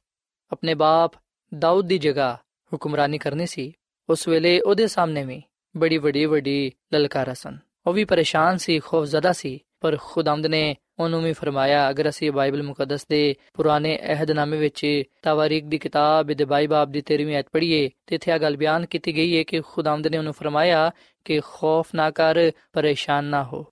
ਆਪਣੇ ਬਾਪ ਦਾਊਦ ਦੀ ਜਗ੍ਹਾ ਹੁਕਮਰਾਨੀ ਕਰਨੀ ਸੀ ਉਸ ਵੇਲੇ ਉਹਦੇ ਸਾਹਮਣੇ ਵੀ ਬੜੀ ਵੱਡੀ ਵੱਡੀ ਲਲਕਾਰਾ ਸਨ ਉਹ ਵੀ ਪਰੇਸ਼ਾਨ ਸੀ ਖੌਫ ਖੌਫਜ਼ਦਾ ਸੀ ਪਰ ਖੁਦਾਵੰਦ ਨੇ ਉਹਨੂੰ ਵੀ ਫਰਮਾਇਆ ਅਗਰ ਅਸੀਂ ਬਾਈਬਲ ਮੁਕੱਦਸ ਦੇ ਪੁਰਾਣੇ ਅਹਿਦਨਾਮੇ ਵਿੱਚ ਤਵਾਰੀਖ ਦੀ ਕਿਤਾਬ ਦੇ ਬਾਈਬਾਬ ਦੀ 13ਵੀਂ ਐਤ ਪੜ੍ਹੀਏ ਤੇ ਇੱਥੇ ਆ ਗੱਲ ਬਿਆਨ ਕੀਤੀ ਗਈ ਹੈ ਕਿ ਖੁਦਾਵੰਦ ਨੇ ਉਹਨੂੰ ਫਰਮਾਇਆ ਕਿ ਖੌਫ ਨਾ ਕਰ ਪਰੇਸ਼ਾਨ ਨਾ ਹੋ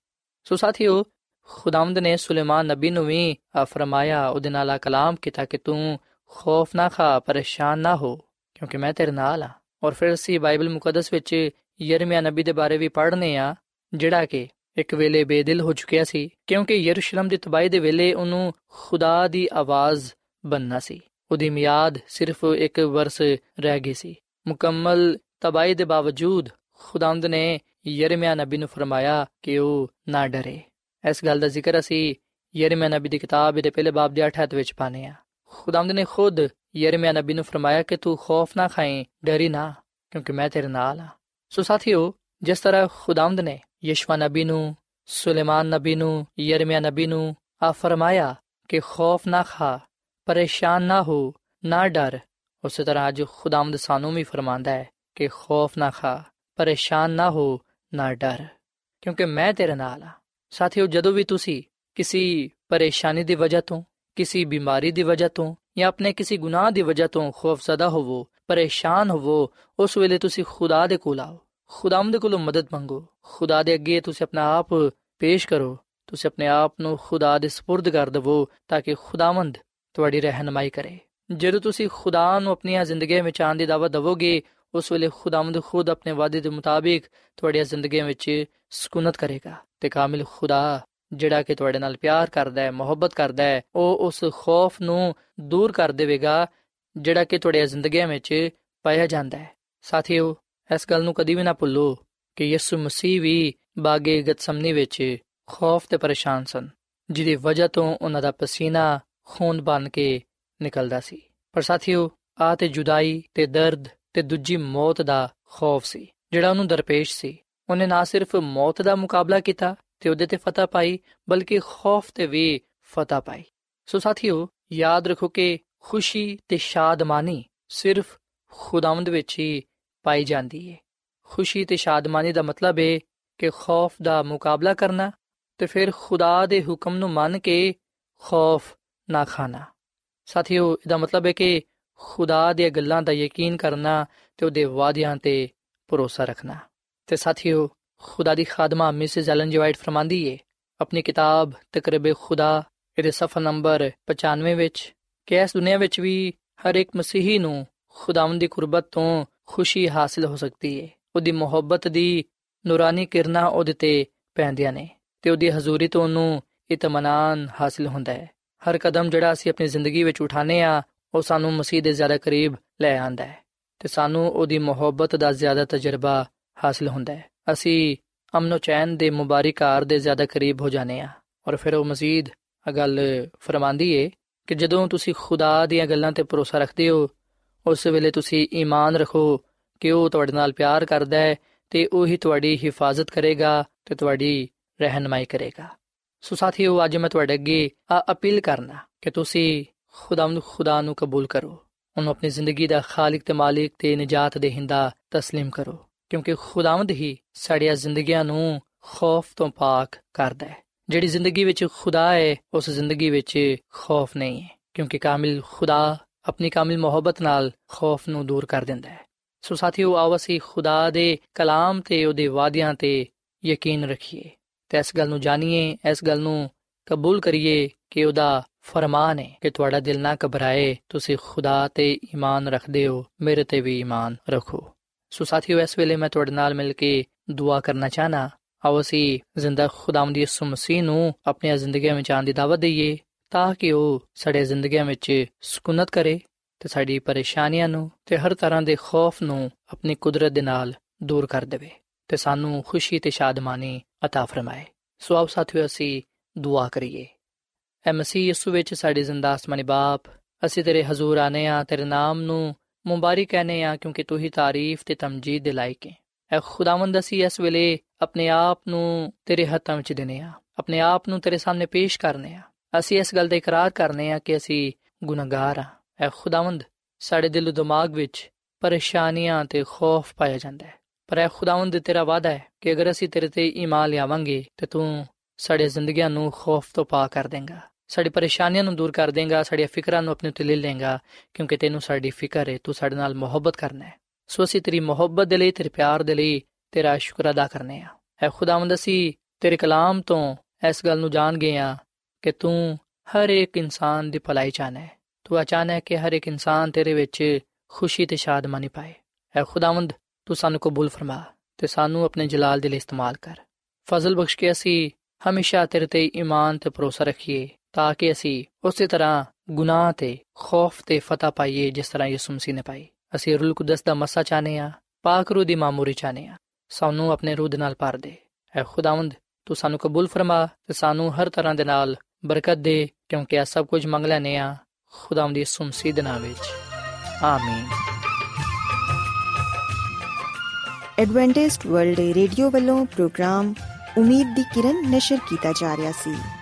ਸੋ ਸਾਥੀਓ ਖੁਦਾਵੰਦ ਨੇ ਸੁਲੇਮਾਨ ਨਬੀ ਨੂੰ ਵੀ ਫਰਮਾਇਆ ਉਹਦੇ ਨਾਲ ਆ ਕਲਾਮ ਕੀਤਾ ਕਿ ਤੂੰ ਖੌਫ ਨਾ ਖਾ ਪਰੇਸ਼ਾਨ ਨਾ ਹੋ ਕਿਉਂਕਿ ਮੈਂ ਤੇਰੇ ਨਾਲ ਆ ਔਰ ਫਿਰ ਅਸੀਂ ਬਾਈਬਲ ਮੁਕੱਦਸ ਵਿੱਚ ਯਰਮੀਆ ਨਬੀ ਦੇ ਬਾਰੇ ਵੀ ਪੜ੍ਹਨੇ ਆ, ਜਿਹੜਾ ਕਿ ਇੱਕ ਵੇਲੇ ਬੇਦਿਲ ਹੋ ਚੁੱਕਿਆ ਸੀ, ਕਿਉਂਕਿ ਯਰੂਸ਼ਲਮ ਦੀ ਤਬਾਹੀ ਦੇ ਵੇਲੇ ਉਹਨੂੰ ਖੁਦਾ ਦੀ ਆਵਾਜ਼ ਬੰਨਣਾ ਸੀ। ਉਹਦੀ ਮਿਆਦ ਸਿਰਫ ਇੱਕ ਵਰਸ ਰਹਿ ਗਈ ਸੀ। ਮੁਕੰਮਲ ਤਬਾਹੀ ਦੇ ਬਾਵਜੂਦ ਖੁਦਾਵੰਦ ਨੇ ਯਰਮੀਆ ਨਬੀ ਨੂੰ ਫਰਮਾਇਆ ਕਿ ਉਹ ਨਾ ਡਰੇ। ਇਸ ਗੱਲ ਦਾ ਜ਼ਿਕਰ ਅਸੀਂ ਯਰਮੀਆ ਨਬੀ ਦੀ ਕਿਤਾਬ ਦੇ ਪਹਿਲੇ ਬਾਬ ਦੇ 8 ਹੱਥ ਵਿੱਚ ਪਾਨੇ ਆ ਖੁਦਾਵੰਦ ਨੇ ਖੁਦ ਯਰਮੀਆ ਨਬੀ ਨੂੰ ਫਰਮਾਇਆ ਕਿ ਤੂੰ ਖੌਫ ਨਾ ਖਾਏ ਡਰੀ ਨਾ ਕਿਉਂਕਿ ਮੈਂ ਤੇਰੇ ਨਾਲ ਆ ਸੋ ਸਾਥੀਓ ਜਿਸ ਤਰ੍ਹਾਂ ਖੁਦਾਵੰਦ ਨੇ ਯਸ਼ਵਾ ਨਬੀ ਨੂੰ ਸੁਲੇਮਾਨ ਨਬੀ ਨੂੰ ਯਰਮੀਆ ਨਬੀ ਨੂੰ ਆ ਫਰਮਾਇਆ ਕਿ ਖੌਫ ਨਾ ਖਾ ਪਰੇਸ਼ਾਨ ਨਾ ਹੋ ਨਾ ਡਰ ਉਸੇ ਤਰ੍ਹਾਂ ਅੱਜ ਖੁਦਾਵੰਦ ਸਾਨੂੰ ਵੀ ਫਰਮਾਂਦਾ ਹੈ ਕਿ ਖੌਫ ਨਾ ਖਾ ਪਰੇਸ਼ਾਨ ਨਾ ਹੋ ਨਾ ਡਰ ਕਿਉਂਕਿ ਮੈਂ ਤੇਰੇ ਨਾਲ ਆ ਸਾਥੀਓ ਜਦੋਂ ਵੀ ਤੁਸੀਂ ਕਿਸੇ ਪਰੇਸ਼ਾਨੀ ਦੀ ਵਜ੍ਹਾ ਤੋਂ ਕਿਸੇ ਬਿਮਾਰੀ ਦੀ ਵਜ੍ਹਾ ਤੋਂ ਜਾਂ ਆਪਣੇ ਕਿਸੇ ਗੁਨਾਹ ਦੀ ਵਜ੍ਹਾ ਤੋਂ ਖੌਫਜ਼ਦਾ ਹੋਵੋ ਪਰੇਸ਼ਾਨ ਹੋਵੋ ਉਸ ਵੇਲੇ ਤੁਸੀਂ ਖੁਦਾ ਦੇ ਕੋਲ ਆਓ ਖੁਦਾਵੰਦ ਕੋਲੋਂ ਮਦਦ ਮੰਗੋ ਖੁਦਾ ਦੇ ਅੱਗੇ ਤੁਸੀਂ ਆਪਣਾ ਆਪ ਪੇਸ਼ ਕਰੋ ਤੁਸੀਂ ਆਪਣੇ ਆਪ ਨੂੰ ਖੁਦਾ ਦੇ سپرد ਕਰ ਦਿਵੋ ਤਾਂ ਕਿ ਖੁਦਾਵੰਦ ਤੁਹਾਡੀ ਰਹਿਨਮਾਈ ਕਰੇ ਜਦੋਂ ਤੁਸੀਂ ਖੁਦਾ ਨੂੰ ਆਪਣੀਆਂ ਜ਼ਿੰਦਗੀਆਂ ਵਿੱਚ ਆਉਣ ਦੀ ਦਾਵਤ ਦਵੋਗੇ ਉਸ ਵੇਲੇ ਖੁਦਾਵੰਦ ਖੁਦ ਆਪਣੇ ਵਾਅਦੇ ਦੇ ਮੁਤਾਬਿਕ ਤੁਹਾਡੀਆਂ ਜ਼ਿੰਦਗੀਆਂ ਵਿੱਚ ਸਕੂਨਤ ਕਰੇਗਾ ਤੇ ਕਾਮਿਲ ਖੁਦਾ ਜਿਹੜਾ ਕਿ ਤੁਹਾਡੇ ਨਾਲ ਪਿਆਰ ਕਰਦਾ ਹੈ, ਮੁਹੱਬਤ ਕਰਦਾ ਹੈ, ਉਹ ਉਸ ਖੌਫ ਨੂੰ ਦੂਰ ਕਰ ਦੇਵੇਗਾ, ਜਿਹੜਾ ਕਿ ਤੁਹਾਡੀਆਂ ਜ਼ਿੰਦਗੀਆਂ ਵਿੱਚ ਪਾਇਆ ਜਾਂਦਾ ਹੈ। ਸਾਥੀਓ, ਇਸ ਗੱਲ ਨੂੰ ਕਦੀ ਵੀ ਨਾ ਭੁੱਲੋ ਕਿ ਯਿਸੂ ਮਸੀਹ ਵੀ ਬਾਗੇ ਗਤਸਮਨੀ ਵਿੱਚ ਖੌਫ ਤੇ ਪਰੇਸ਼ਾਨ ਸਨ, ਜਿਹਦੀ ਵਜ੍ਹਾ ਤੋਂ ਉਹਨਾਂ ਦਾ ਪਸੀਨਾ ਖੂਨ ਬਣ ਕੇ ਨਿਕਲਦਾ ਸੀ। ਪਰ ਸਾਥੀਓ, ਆ ਤੇ ਜੁਦਾਈ ਤੇ ਦਰਦ ਤੇ ਦੂਜੀ ਮੌਤ ਦਾ ਖੌਫ ਸੀ, ਜਿਹੜਾ ਉਹਨੂੰ ਦਰਪੇਸ਼ ਸੀ। ਉਹਨੇ ਨਾ ਸਿਰਫ ਮੌਤ ਦਾ ਮੁਕਾਬਲਾ ਕੀਤਾ ਤੇ ਉਹਦੇ ਤੇ ਫਤਹ ਪਾਈ, ਬਲਕਿ ਖੌਫ ਤੇ ਵੀ ਫਤਹ ਪਾਈ। ਸੋ ਸਾਥੀਓ, ਯਾਦ ਰੱਖੋ ਕਿ ਖੁਸ਼ੀ ਤੇ ਸ਼ਾਦਮਾਨੀ ਸਿਰਫ ਖੁਦਾਵੰਦ ਵਿੱਚ ਹੀ ਪਾਈ ਜਾਂਦੀ ਹੈ ਖੁਸ਼ੀ ਤੇ ਸ਼ਾਦਮਾਨੀ ਦਾ ਮਤਲਬ ਹੈ ਕਿ ਖੌਫ ਦਾ ਮੁਕਾਬਲਾ ਕਰਨਾ ਤੇ ਫਿਰ ਖੁਦਾ ਦੇ ਹੁਕਮ ਨੂੰ ਮੰਨ ਕੇ ਖੌਫ ਨਾ ਖਾਣਾ। ਸਾਥੀਓ, ਇਹਦਾ ਮਤਲਬ ਹੈ ਕਿ ਖੁਦਾ ਦੀਆਂ ਗੱਲਾਂ ਦਾ ਯਕੀਨ ਕਰਨਾ ਤੇ ਉਹਦੇ ਵਾਅਦਿਆਂ ਤੇ ਭਰੋਸਾ ਰੱਖਣਾ। ਤੇ ਸਾਥੀਓ ਖੁਦਾ ਦੀ ਖਾਦਮਾ ਮਿਸਿਸ ਐਲਨ ਜੀ ਵਾਈਟ ਫਰਮਾਂਦੀ ਏ। ਆਪਣੀ ਕਿਤਾਬ ਤਕਰੀਬ ਖੁਦਾ, ਇਹਦੇ ਸਫਾ ਨੰਬਰ 95 ਵਿੱਚ ਕਿ ਇਸ ਦੁਨੀਆ ਵਿੱਚ ਵੀ ਹਰ ਇੱਕ ਮਸੀਹੀ ਨੂੰ ਖੁਦਾਵੰਦ ਦੀ ਕੁਰਬਤ ਤੋਂ ਖੁਸ਼ੀ ਹਾਸਲ ਹੋ ਸਕਦੀ ਏ। ਉਹਦੀ ਮੁਹੱਬਤ ਦੀ ਨੂਰਾਨੀ ਕਿਰਨਾਂ ਉਹਦੇ ਤੇ ਪੈਂਦੀਆਂ ਨੇ ਤੇ ਉਹਦੀ ਹਜ਼ੂਰੀ ਤੋਂ ਉਹਨੂੰ ਇਤਮਾਨਾਨ ਹਾਸਲ ਹੁੰਦਾ ਹੈ। ਹਰ ਕਦਮ ਜਿਹੜਾ ਅਸੀਂ ਆਪਣੀ ਜ਼ਿੰਦਗੀ ਵਿੱਚ ਉਠਾਨੇ ਆ ਉਹ ਸਾਨੂੰ ਮਸੀਹ ਦੇ ਜ਼ਿਆਦਾ ਕਰੀਬ ਲੈ ਆਂਦਾ ਹੈ ਤੇ ਸਾਨੂੰ ਉਹਦੀ ਮੁਹੱਬਤ ਦਾ ਜ਼ਿਆਦਾ ਤਜਰਬਾ ਹਾਸਲ ਹੁੰਦਾ ਹੈ। ਅਸੀਂ ਅਮਨੋ ਚੈਨ ਦੇ ਮੁਬਾਰਕਾਰ ਦੇ ਜ਼ਿਆਦਾ ਕਰੀਬ ਹੋ ਜਾਣੇ ਆ ਔਰ ਫਿਰ ਉਹ ਮਜ਼ੀਦ ਇਹ ਗੱਲ ਫਰਮਾਂਦੀ ਏ ਕਿ ਜਦੋਂ ਤੁਸੀਂ ਖੁਦਾ ਦੀਆਂ ਗੱਲਾਂ ਤੇ ਭਰੋਸਾ ਰੱਖਦੇ ਹੋ ਉਸ ਵੇਲੇ ਤੁਸੀਂ ਈਮਾਨ ਰੱਖੋ ਕਿ ਉਹ ਤੁਹਾਡੇ ਨਾਲ ਪਿਆਰ ਕਰਦਾ ਹੈ ਤੇ ਉਹ ਹੀ ਤੁਹਾਡੀ ਹਿਫਾਜ਼ਤ ਕਰੇਗਾ ਤੇ ਤੁਹਾਡੀ ਰਹਿਨਮਾਈ ਕਰੇਗਾ ਸੋ ਸਾਥੀਓ ਅੱਜ ਮੈਂ ਤੁਹਾਡੇ ਅੱਗੇ ਆ ਅਪੀਲ ਕਰਨਾ ਕਿ ਤੁਸੀਂ ਖੁਦਾਵੰਦ ਖੁਦਾ ਨੂੰ ਕਬੂਲ ਕਰੋ ਉਹਨੂੰ ਆਪਣੀ ਜ਼ਿੰਦਗੀ ਦਾ ਖਾਲਕ ਤੇ ਮਾਲਿਕ ਤੇ ਨਜਾਤ ਦੇਹਿੰਦਾ تسلیم ਕਰੋ ਕਿਉਂਕਿ ਖੁਦਾਵੰਦ ਹੀ ਸਾਡੀਆਂ ਜ਼ਿੰਦਗੀਆਂ ਨੂੰ ਖੌਫ ਤੋਂ ਪਾਕ ਕਰਦਾ ਹੈ। ਜਿਹੜੀ ਜ਼ਿੰਦਗੀ ਵਿੱਚ ਖੁਦਾ ਹੈ, ਉਸ ਜ਼ਿੰਦਗੀ ਵਿੱਚ ਖੌਫ ਨਹੀਂ ਹੈ, ਕਿਉਂਕਿ ਕਾਮਿਲ ਖੁਦਾ ਆਪਣੀ ਕਾਮਿਲ ਮੁਹੱਬਤ ਨਾਲ ਖੌਫ ਨੂੰ ਦੂਰ ਕਰ ਦਿੰਦਾ ਹੈ। ਸੋ ਸਾਥੀਓ, ਆਓ ਅਸੀਂ ਖੁਦਾ ਦੇ ਕਲਾਮ ਤੇ ਉਹਦੇ ਵਾਅਦਿਆਂ ਤੇ ਯਕੀਨ ਰੱਖੀਏ ਤੇ ਇਸ ਗੱਲ ਨੂੰ ਜਾਣੀਏ, ਇਸ ਗੱਲ ਨੂੰ ਕਬੂਲ ਕਰੀਏ ਕਿ ਉਹਦਾ ਫਰਮਾਨ ਹੈ ਕਿ ਤੁਹਾਡਾ ਦਿਲ ਨਾ ਘਬਰਾਏ, ਤੁਸੀਂ ਖੁਦਾ ਤੇ ਈਮਾਨ ਰੱਖਦੇ ਹੋ, ਮੇਰੇ ਤੇ ਵੀ ਈਮਾਨ ਰੱਖੋ। ਸੋ ਸਾਥੀਓ ਇਸ ਵੇਲੇ ਮੈਂ ਤੁਹਾਡੇ ਨਾਲ ਮਿਲ ਕੇ ਦੁਆ ਕਰਨਾ ਚਾਹਨਾ ਆਓ ਅਸੀਂ ਜ਼ਿੰਦਾ ਖੁਦਾਵੰਦ ਯਿਸੂ ਮਸੀਹ ਨੂੰ ਆਪਣੀਆਂ ਜ਼ਿੰਦਗੀਆਂ ਵਿੱਚ ਆਉਣ ਦੀ ਦਾਵਤ ਦਈਏ ਤਾਂ ਕਿ ਉਹ ਸਾਡੇ ਜ਼ਿੰਦਗੀਆਂ ਵਿੱਚ ਸਕੂਨਤ ਕਰੇ ਤੇ ਸਾਡੀ ਪਰੇਸ਼ਾਨੀਆਂ ਨੂੰ ਤੇ ਹਰ ਤਰ੍ਹਾਂ ਦੇ ਖੌਫ ਨੂੰ ਆਪਣੀ ਕੁਦਰਤ ਦੇ ਨਾਲ ਦੂਰ ਕਰ ਦੇਵੇ ਤੇ ਸਾਨੂੰ ਖੁਸ਼ੀ ਤੇ ਸ਼ਾਦਮਾਨੀ عطا ਫਰਮਾਏ ਸੋ ਆਓ ਸਾਥੀਓ ਅਸੀਂ ਦੁਆ ਕਰੀਏ ਐ ਮਸੀਹ ਯਿਸੂ ਵਿੱਚ ਸਾਡੇ ਜ਼ਿੰਦਾ ਅਸਮਾਨੀ ਬਾਪ ਅਸੀਂ ਤੇਰੇ ਹਜ਼ੂਰ ਆਨੇ ਆ ਤੇਰੇ ਨਾਮ ਨੂੰ ਮੁਬਾਰਕ ਕਹਨੇ ਆ ਕਿਉਂਕਿ ਤੂੰ ਹੀ ਤਾਰੀਫ ਤੇ ਤਮਜੀਦ ਦੇ ਲਾਇਕ ਹੈ। ਐ ਖੁਦਾਵੰਦ ਅਸੀਂ ਇਸ ਵੇਲੇ ਆਪਣੇ ਆਪ ਨੂੰ ਤੇਰੇ ਹੱਥਾਂ ਵਿੱਚ ਦਿਨੇ ਆ ਆਪਣੇ ਆਪ ਨੂੰ ਤੇਰੇ ਸਾਹਮਣੇ ਪੇਸ਼ ਕਰਨੇ ਆ ਅਸੀਂ ਇਸ ਗੱਲ ਦਾ ਇਕਰਾਰ ਕਰਨੇ ਆ ਕਿ ਅਸੀਂ ਗੁਨਾਹਗਾਰ ਆ ਐ ਖੁਦਾਵੰਦ, ਸਾਡੇ ਦਿਲ ਦਿਮਾਗ ਵਿੱਚ ਪਰੇਸ਼ਾਨੀਆਂ ਤੇ ਖੌਫ ਪਾਇਆ ਜਾਂਦਾ ਹੈ। ਪਰ ਐ ਖੁਦਾਵੰਦ ਤੇਰਾ ਵਾਦਾ ਹੈ ਕਿ ਅਗਰ ਅਸੀਂ ਤੇਰੇ ਤੇ ਈਮਾਨ ਲਿਆਵਾਂਗੇ ਤੇ ਤੂੰ ਸਾਡੇ ਜ਼ਿੰਦਗੀਆਂ ਨੂੰ ਖੌਫ ਤੋਂ ਪਾ ਕਰ ਦੇਂਗਾ। ਸਾਡੀ ਪਰੇਸ਼ਾਨੀਆਂ ਨੂੰ ਦੂਰ ਕਰ ਦੇਂਗਾ, ਸਾਡੀਆਂ ਫਿਕਰਾਂ ਨੂੰ ਆਪਣੇ ਉੱਤੇ ਲੈ ਲੇਂਗਾ ਕਿਉਂਕਿ ਤੈਨੂੰ ਸਾਡੀ ਫਿਕਰ ਹੈ, ਤੂੰ ਸਾਡੇ ਨਾਲ ਮੁਹੱਬਤ ਕਰਨਾ ਹੈ। ਸੋ ਅਸੀਂ ਤੇਰੀ ਮੁਹੱਬਤ ਦੇ ਲਈ, ਤੇਰੇ ਪਿਆਰ ਦੇ ਲਈ, ਤੇਰਾ ਸ਼ੁਕਰ ਅਦਾ ਕਰਨੇ ਆ ਐ ਖੁਦਾਵੰਦ, ਅਸੀਂ ਤੇਰੇ ਕਲਾਮ ਤੋਂ ਇਸ ਗੱਲ ਨੂੰ ਜਾਣ ਗਏ ਆ ਕਿ ਤੂੰ ਹਰ ਇੱਕ ਇਨਸਾਨ ਦੀ ਭਲਾਈ ਚਾਹਨਾ ਹੈ। ਤੂੰ ਅਚਾਨਕ ਹੈ ਕਿ ਹਰ ਇੱਕ ਇਨਸਾਨ ਤੇਰੇ ਵਿੱਚ ਖੁਸ਼ੀ ਤੇ ਸ਼ਾਦਮਾਨੀ ਪਾਏ। ਐ ਖੁਦਾਵੰਦ, ਤੂੰ ਸਾਨੂੰ ਕਬੂਲ ਫਰਮਾ ਤੇ ਸਾਨੂੰ ਆਪਣੇ ਜਲਾਲ ਦੇ ਲਈ ਇਸਤੇਮਾਲ ਕਰ। ਫਜ਼ਲ ਬਖਸ਼ ਕੇ ਅਸੀਂ ਹਮੇਸ਼ਾ ਤੇਰੇ ਤੇ ਈਮਾਨ ਤੇ ਭਰੋਸਾ ਰੱਖੀਏ। ਤਾਂ ਕਿ ਅਸੀਂ ਉਸੇ ਤਰ੍ਹਾਂ ਗੁਨਾਹ ਤੇ ਖੌਫ ਤੇ ਫਤਹ ਪਾਈਏ ਜਿਸ ਤਰ੍ਹਾਂ ਯਿਸੂ ਮਸੀਹ ਨੇ ਪਾਈ। ਅਸੀਂ ਰੂਲ ਕੁਦਸ ਦਾ ਮਸਾ ਚਾਹਨੇ ਆ ਪਾਕ ਰੂਹ ਦੀ ਮਾਮੂਰੀ ਚਾਹਨੇ ਆ ਸਾਨੂੰ ਆਪਣੇ ਰੂਹ ਦੇ ਨਾਲ ਭਰ ਦੇ। ਐ ਖੁਦਾਵੰਦ, ਤੂੰ ਸਾਨੂੰ ਕਬੂਲ ਫਰਮਾ ਤੇ ਸਾਨੂੰ ਹਰ ਤਰ੍ਹਾਂ ਦੇ ਨਾਲ ਬਰਕਤ ਦੇ, ਕਿਉਂਕਿ ਇਹ ਸਭ ਕੁਝ ਮੰਗ ਲੈਨੇ ਆ ਖੁਦਾਵੰਦ ਯਿਸੂ ਮਸੀਹ ਦੇ ਨਾਮ ਵਿੱਚ। ਆਮੀਨ। ਐਡਵੈਂਟਿਸਟ ਵਰਲਡ ਰੇਡੀਓ ਵੱਲੋਂ ਪ੍ਰੋਗਰਾਮ ਉਮੀਦ ਦੀ ਕਿਰਨ ਨਿਸ਼ਰ ਕੀਤਾ ਜਾ ਰਿਹਾ ਸੀ।